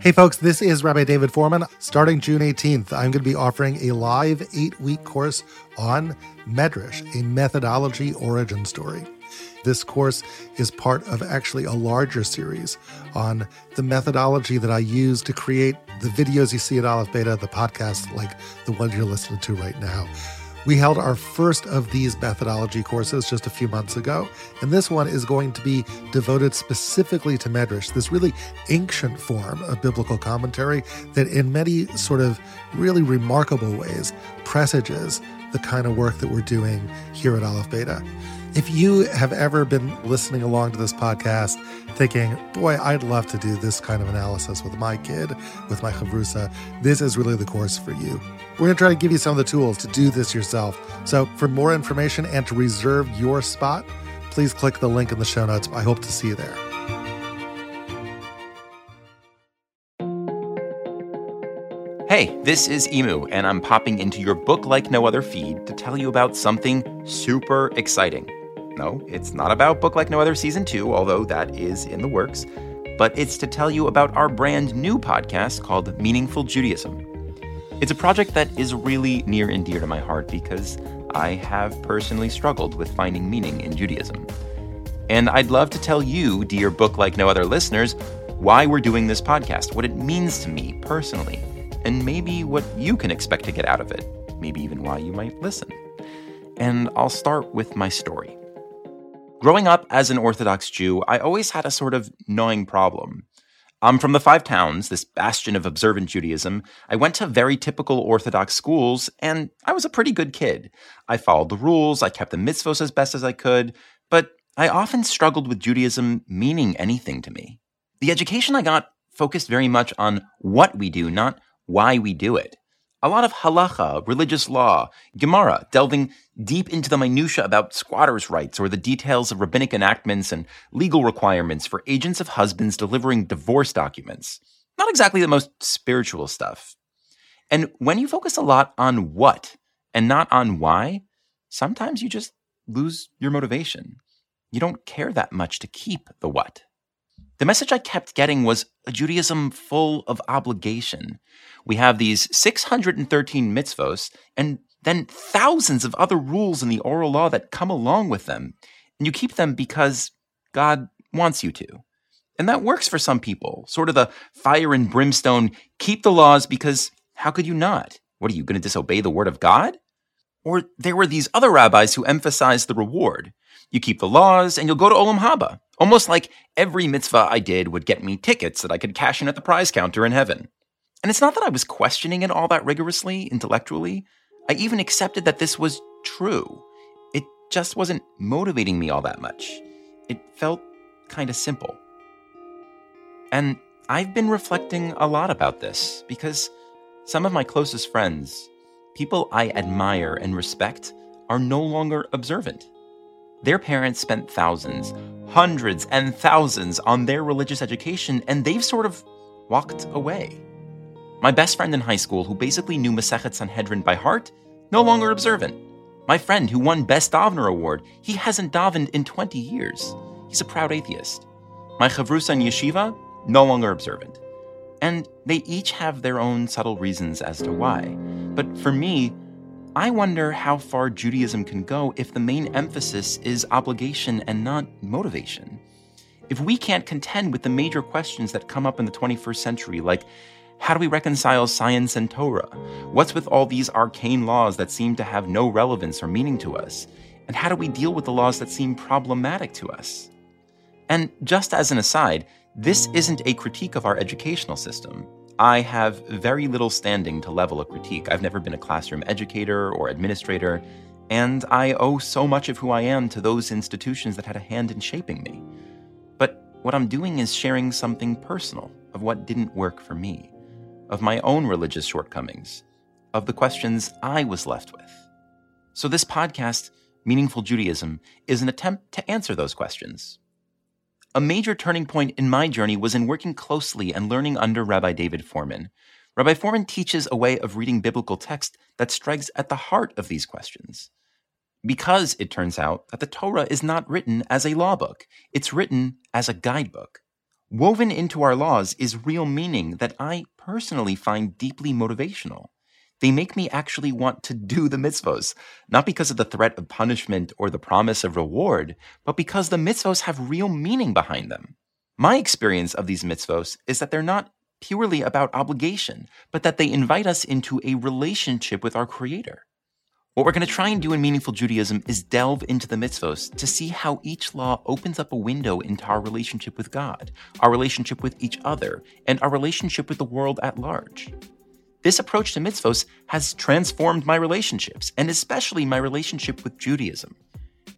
Hey, folks, this is Rabbi David Fohrman. Starting June 18th, I'm going to be offering a live eight week course on Medrash, a methodology origin story. This course is part of actually a larger series on the methodology that I use to create the videos you see at Aleph Beta, the podcast like the one you're listening to right now. We held our first of these methodology courses just a few months ago, and this one is going to be devoted specifically to Medrash, this really ancient form of biblical commentary that, in many sort of really remarkable ways, presages the kind of work that we're doing here at Aleph Beta. If you have ever been listening along to this podcast thinking, boy, I'd love to do this kind of analysis with my kid, with my chavrusa, this is really the course for you. We're going to try to give you some of the tools to do this yourself. So, for more information and to reserve your spot, please click the link in the show notes. I hope to see you there. Hey, this is Imu, and I'm popping into your book like no other feed to tell you about something super exciting. No, it's not about Book Like No Other Season 2, although that is in the works, but it's to tell you about our brand new podcast called Meaningful Judaism. It's a project that is really near and dear to my heart because I have personally struggled with finding meaning in Judaism. And I'd love to tell you, dear Book Like No Other listeners, why we're doing this podcast, what it means to me personally, and maybe what you can expect to get out of it, maybe even why you might listen. And I'll start with my story. Growing up as an Orthodox Jew, I always had a sort of gnawing problem. I'm from the Five Towns, this bastion of observant Judaism. I went to very typical Orthodox schools, and I was a pretty good kid. I followed the rules, I kept the mitzvos as best as I could, but I often struggled with Judaism meaning anything to me. The education I got focused very much on what we do, not why we do it. A lot of halacha, religious law, Gemara, delving deep into the minutiae about squatters' rights or the details of rabbinic enactments and legal requirements for agents of husbands delivering divorce documents. Not exactly the most spiritual stuff. And when you focus a lot on what and not on why, sometimes you just lose your motivation. You don't care that much to keep the what. The message I kept getting was a Judaism full of obligation. We have these 613 mitzvos and then thousands of other rules in the oral law that come along with them. And you keep them because God wants you to. And that works for some people, sort of the fire and brimstone, keep the laws because how could you not? What are you going to disobey the word of God? Or there were these other rabbis who emphasized the reward. You keep the laws and you'll go to Olam Haba. Almost like every mitzvah I did would get me tickets that I could cash in at the prize counter in heaven. And it's not that I was questioning it all that rigorously, intellectually. I even accepted that this was true. It just wasn't motivating me all that much. It felt kind of simple. And I've been reflecting a lot about this because some of my closest friends, people I admire and respect, are no longer observant. Their parents spent thousands, hundreds and thousands on their religious education, and they've sort of walked away. My best friend in high school, who basically knew Masechet Sanhedrin by heart, no longer observant. My friend, who won Best Davener Award, he hasn't davened in 20 years. He's a proud atheist. My chavrusa in yeshiva, no longer observant. And they each have their own subtle reasons as to why. But for me, I wonder how far Judaism can go if the main emphasis is obligation and not motivation. If we can't contend with the major questions that come up in the 21st century, like how do we reconcile science and Torah? What's with all these arcane laws that seem to have no relevance or meaning to us? And how do we deal with the laws that seem problematic to us? And just as an aside, this isn't a critique of our educational system. I have very little standing to level a critique. I've never been a classroom educator or administrator, and I owe so much of who I am to those institutions that had a hand in shaping me. But what I'm doing is sharing something personal of what didn't work for me, of my own religious shortcomings, of the questions I was left with. So, this podcast, Meaningful Judaism, is an attempt to answer those questions. A major turning point in my journey was in working closely and learning under Rabbi David Fohrman. Rabbi Fohrman teaches a way of reading biblical text that strikes at the heart of these questions. Because it turns out that the Torah is not written as a law book, it's written as a guidebook. Woven into our laws is real meaning that I personally find deeply motivational. They make me actually want to do the mitzvos, not because of the threat of punishment or the promise of reward, but because the mitzvos have real meaning behind them. My experience of these mitzvos is that they're not purely about obligation, but that they invite us into a relationship with our Creator. What we're going to try and do in Meaningful Judaism is delve into the mitzvos to see how each law opens up a window into our relationship with God, our relationship with each other, and our relationship with the world at large. This approach to mitzvos has transformed my relationships, and especially my relationship with Judaism.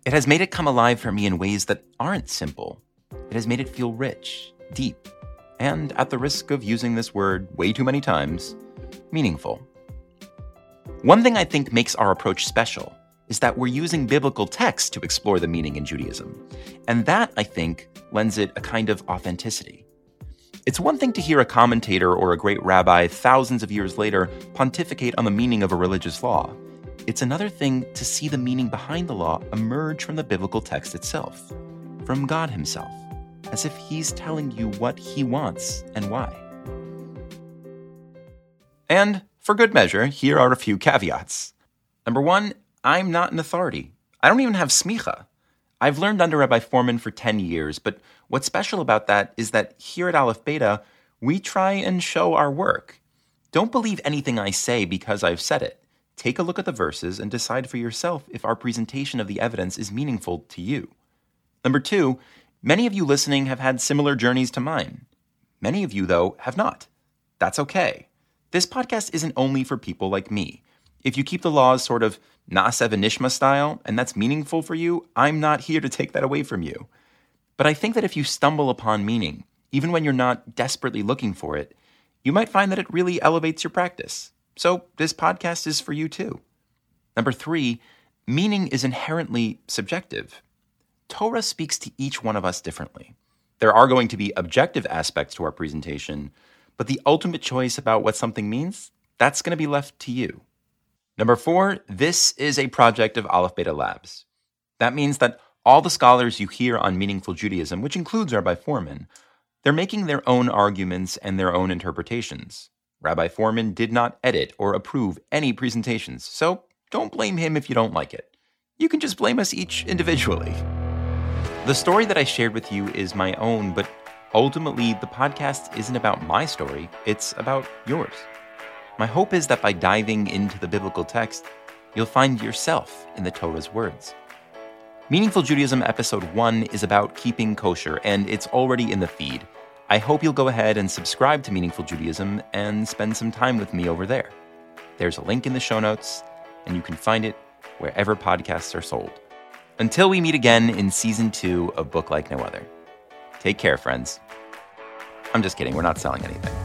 It has made it come alive for me in ways that aren't simple, it has made it feel rich, deep, and at the risk of using this word way too many times, meaningful. One thing I think makes our approach special is that we're using biblical texts to explore the meaning in Judaism. And that, I think, lends it a kind of authenticity. It's one thing to hear a commentator or a great rabbi thousands of years later pontificate on the meaning of a religious law. It's another thing to see the meaning behind the law emerge from the biblical text itself from God Himself, as if He's telling you what He wants and why. And for good measure, here are a few caveats. Number one, I'm not an authority. I don't even have smicha. I've learned under Rabbi Fohrman for 10 years, but what's special about that is that here at Aleph Beta, we try and show our work. Don't believe anything I say because I've said it. Take a look at the verses and decide for yourself if our presentation of the evidence is meaningful to you. Number two, many of you listening have had similar journeys to mine. Many of you, though, have not. That's okay. This podcast isn't only for people like me. If you keep the laws sort of Na'aseh V'Nishma style, and that's meaningful for you, I'm not here to take that away from you. But I think that if you stumble upon meaning, even when you're not desperately looking for it, you might find that it really elevates your practice. So this podcast is for you too. Number three, meaning is inherently subjective. Torah speaks to each one of us differently. There are going to be objective aspects to our presentation, but the ultimate choice about what something means, that's going to be left to you. Number four, this is a project of Aleph Beta Labs. That means that all the scholars you hear on Meaningful Judaism, which includes Rabbi Fohrman, they're making their own arguments and their own interpretations. Rabbi Fohrman did not edit or approve any presentations, so don't blame him if you don't like it. You can just blame us each individually. The story that I shared with you is my own, but ultimately, the podcast isn't about my story, it's about yours. My hope is that by diving into the biblical text, you'll find yourself in the Torah's words. Meaningful Judaism Episode 1 is about keeping kosher, and it's already in the feed. I hope you'll go ahead and subscribe to Meaningful Judaism and spend some time with me over there. There's a link in the show notes, and you can find it wherever podcasts are sold. Until we meet again in season two of Book Like No Other. Take care, friends. I'm just kidding, we're not selling anything.